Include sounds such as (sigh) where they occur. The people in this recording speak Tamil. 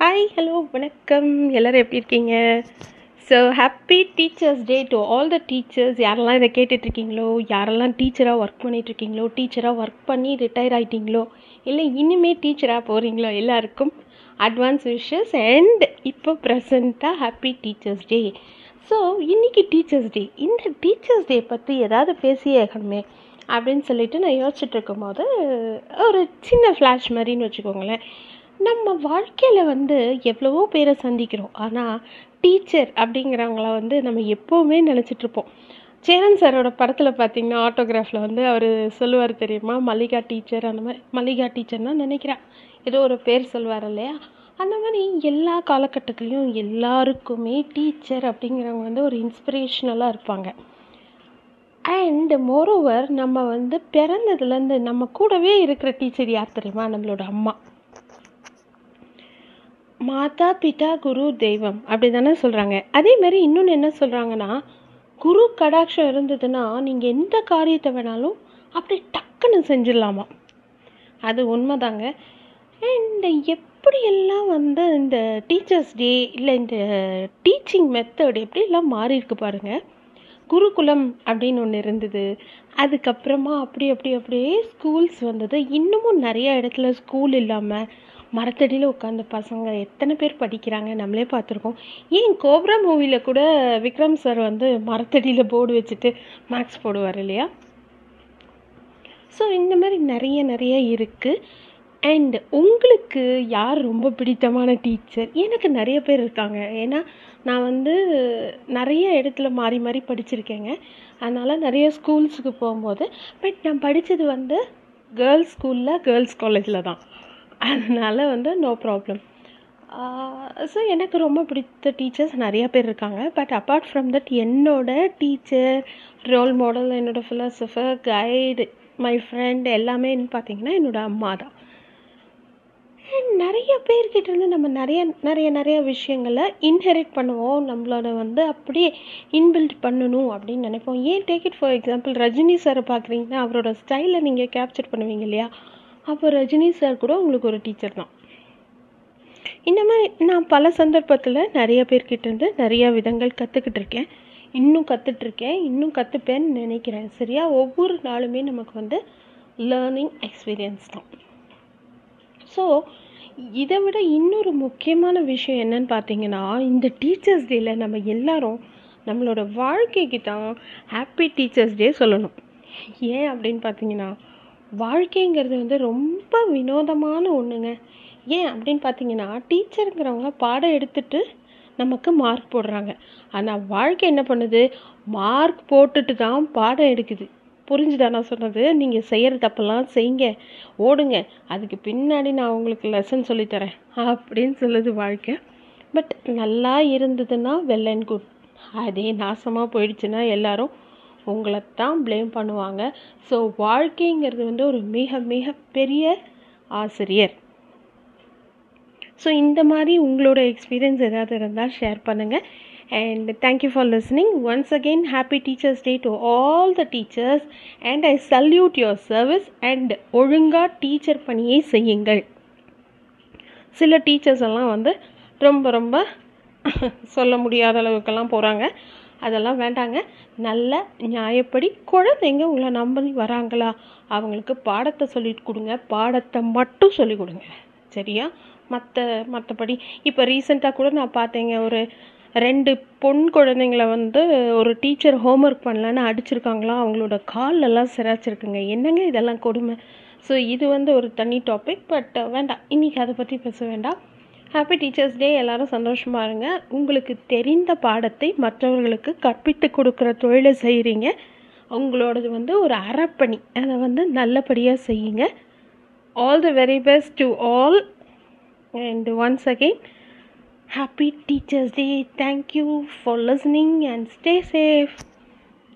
ஹாய் ஹலோ வணக்கம். எல்லோரும் எப்படி இருக்கீங்க? So happy teachers day to all the teachers யாரெல்லாம் இதை கேட்டுட்ருக்கீங்களோ யாரெல்லாம் டீச்சராக ஒர்க் பண்ணிகிட்ருக்கீங்களோ டீச்சராக ஒர்க் பண்ணி ரிட்டையர் ஆகிட்டீங்களோ இல்லை இனிமே டீச்சராக போகிறீங்களோ எல்லாருக்கும் அட்வான்ஸ் விஷஸ் அண்ட் இப்போ ப்ரெசண்ட்டாக ஹாப்பி டீச்சர்ஸ் டே ஸோ இன்றைக்கி டீச்சர்ஸ் டே இந்த டீச்சர்ஸ் டே பற்றி ஏதாவது பேசியேகணுமே அப்படின்னு சொல்லிட்டு நான் யோசிச்சுட்டு இருக்கும்போது ஒரு சின்ன ஃப்ளாஷ் மாதிரின்னு வச்சுக்கோங்களேன். நம்ம வாழ்க்கையில் வந்து எவ்வளவோ பேரை சந்திக்கிறோம். ஆனால் டீச்சர் அப்படிங்கிறவங்கள வந்து நம்ம எப்போவுமே நினச்சிட்ருப்போம் சேரன் சாரோட படத்தில் பார்த்தீங்கன்னா ஆட்டோகிராஃபில் வந்து அவர் சொல்லுவார் தெரியுமா? மல்லிகா டீச்சர் அந்த மாதிரி மல்லிகா டீச்சர்னா நினைக்கிறேன். ஏதோ ஒரு பேர் சொல்லுவார் இல்லையா? அந்த மாதிரி எல்லா காலகட்டத்துலேயும் எல்லாருக்குமே டீச்சர் அப்படிங்கிறவங்க வந்து ஒரு இன்ஸ்பிரேஷ்னலாக இருப்பாங்க. அண்ட் மோரோவர் நம்ம வந்து பிறந்ததுலேருந்து நம்ம கூடவே இருக்கிற டீச்சர் யார் தெரியுமா? நம்மளோட அம்மா. மாதா பிதா குரு தெய்வம். அப்படி தானே சொல்கிறாங்க அதே மாதிரி இன்னொன்று என்ன சொல்கிறாங்கன்னா குரு கடாட்சம் இருந்ததுன்னா நீங்கள் எந்த காரியத்தை வேணாலும் அப்படி டக்குன்னு செஞ்சிடலாமா? அது உண்மைதாங்க. இந்த எப்படியெல்லாம் வந்து இந்த டீச்சர்ஸ் டே இல்லை இந்த டீச்சிங் மெத்தட் எப்படியெல்லாம் மாறி இருக்கு பாருங்கள் குருகுலம் அப்படின்னு ஒன்று இருந்தது. அதுக்கப்புறமா அப்படி அப்படி அப்படியே ஸ்கூல்ஸ் வந்தது. இன்னமும் நிறைய இடத்துல ஸ்கூல் இல்லாமல் மரத்தடியில் உட்காந்து பசங்க எத்தனை பேர் படிக்கிறாங்க நம்மளே பார்த்துருக்கோம். ஏன் கோப்ரா மூவியில் கூட விக்ரம் சார் வந்து மரத்தடியில் போர்டு வச்சுட்டு மேக்ஸ் போடுவார் இல்லையா? ஸோ இந்த மாதிரி நிறைய நிறைய இருக்குது அண்ட் உங்களுக்கு யார் ரொம்ப பிடித்தமான டீச்சர் எனக்கு நிறைய பேர் இருக்காங்க. ஏன்னா நான் வந்து நிறைய இடத்துல மாறி மாறி படிச்சிருக்கேங்க. அதனால் நிறைய ஸ்கூல்ஸுக்கு போகும்போது பட் நான் படித்தது வந்து கேர்ள்ஸ் ஸ்கூலில் கேர்ள்ஸ் காலேஜில் தான். அதனால் வந்து நோ ப்ராப்ளம் ஸோ எனக்கு ரொம்ப பிடித்த டீச்சர்ஸ் நிறைய பேர் இருக்காங்க. பட் அப்பார்ட் ஃப்ரம் தட் என்னோட டீச்சர் ரோல் மாடல் என்னோடய ஃபிலாசபர் கைடு மை ஃப்ரெண்ட் எல்லாமேன்னு பார்த்தீங்கன்னா என்னோடய அம்மா தான் நிறைய பேர்கிட்ட இருந்து நம்ம நிறைய நிறைய நிறைய விஷயங்களை இன்ஹெரிட் பண்ணுவோம். நம்மளோட வந்து அப்படியே இன்பில்ட் பண்ணணும் அப்படின்னு நினைப்போம். ஏன் take it for example Rajini சாரை பார்க்குறீங்கன்னா அவரோட ஸ்டைலை நீங்கள் கேப்சர் பண்ணுவீங்க இல்லையா? அப்போ ரஜினி சார் கூட உங்களுக்கு ஒரு டீச்சர் தான். இந்த மாதிரி நான் பல சந்தர்ப்பத்தில் நிறைய பேர்கிட்ட இருந்து நிறைய விதங்கள் கற்றுக்கிட்டு இருக்கேன். இன்னும் கற்றுட்ருக்கேன் இன்னும் கற்றுப்பேன்னு நினைக்கிறேன். சரியா? ஒவ்வொரு நாளுமே நமக்கு வந்து லேர்னிங் எக்ஸ்பீரியன்ஸ் தான். ஸோ இதை விட இன்னொரு முக்கியமான விஷயம் என்னன்னு பார்த்தீங்கன்னா இந்த டீச்சர்ஸ் டேயில் நம்ம எல்லாரும் நம்மளோட வாழ்க்கைக்கு தான் ஹாப்பி டீச்சர்ஸ் டே சொல்லணும். ஏன் அப்படின்னு பார்த்தீங்கன்னா வாழ்க்கைங்கிறது வந்து ரொம்ப வினோதமான ஒன்றுங்க ஏன் அப்படின்னு பார்த்தீங்கன்னா டீச்சருங்கிறவங்க பாடம் எடுத்துட்டு நமக்கு மார்க் போடுறாங்க. ஆனால் வாழ்க்கை என்ன பண்ணுது? மார்க் போட்டுட்டு தான் பாடம் எடுக்குது. புரிஞ்சுதா நான் சொன்னது? நீங்கள் செய்கிற தப்பெல்லாம் செய்யுங்க ஓடுங்க. அதுக்கு பின்னாடி நான் உங்களுக்கு லெசன் சொல்லித்தரேன் அப்படின்னு சொல்லுது வாழ்க்கை. பட் நல்லா இருந்ததுன்னா வெல் அண்ட் குட் அதே நாசமாக போயிடுச்சுன்னா எல்லாரும் உங்களை தான் ப்ளேம் பண்ணுவாங்க. ஸோ வாழ்க்கைங்கிறது வந்து ஒரு மிக மிக பெரிய ஆசிரியர். ஸோ இந்த மாதிரி உங்களோட எக்ஸ்பீரியன்ஸ் ஏதாவது இருந்தால் ஷேர் பண்ணுங்கள் and thank you for listening once again happy teachers day to all the teachers and I salute your service and ஒழுங்காக டீச்சர் பணியை செய்யுங்கள். சில டீச்சர்ஸ் எல்லாம் வந்து ரொம்ப ரொம்ப (laughs) சொல்ல முடியாத அளவுக்கெல்லாம் போகிறாங்க அதெல்லாம் வேண்டாங்க. நல்ல நியாயப்படி குழந்தைங்க உங்களை நம்பி வராங்களா? அவங்களுக்கு பாடத்தை சொல்லிட்டு கொடுங்க. பாடத்தை மட்டும் சொல்லி கொடுங்க. சரியா? மற்ற மற்றபடி இப்போ ரீசெண்டாக கூட நான் பார்த்தேங்க. ஒரு ரெண்டு பொன் குழந்தைங்கள வந்து ஒரு டீச்சர் ஹோம்ஒர்க் பண்ணலன்னு அடிச்சிருக்காங்களாம் அவங்களோட கால்லெல்லாம் சிராச்சிருக்குங்க. என்னங்க இதெல்லாம் கொடுமை? ஸோ இது வந்து ஒரு தனி டாபிக் பட் வேண்டாம். இன்றைக்கி அதை பற்றி பேச வேண்டாம். ஹாப்பி டீச்சர்ஸ் டே எல்லாரும் சந்தோஷமாக இருங்க. உங்களுக்கு தெரிந்த பாடத்தை மற்றவர்களுக்கு கற்பித்து கொடுக்குற தொழிலை செய்கிறீங்க உங்களோடது வந்து ஒரு அறப்பணி. அதை வந்து நல்லபடியாக செய்யுங்க. All the very best to all and once again Happy Teachers Day. Thank you for listening and stay safe.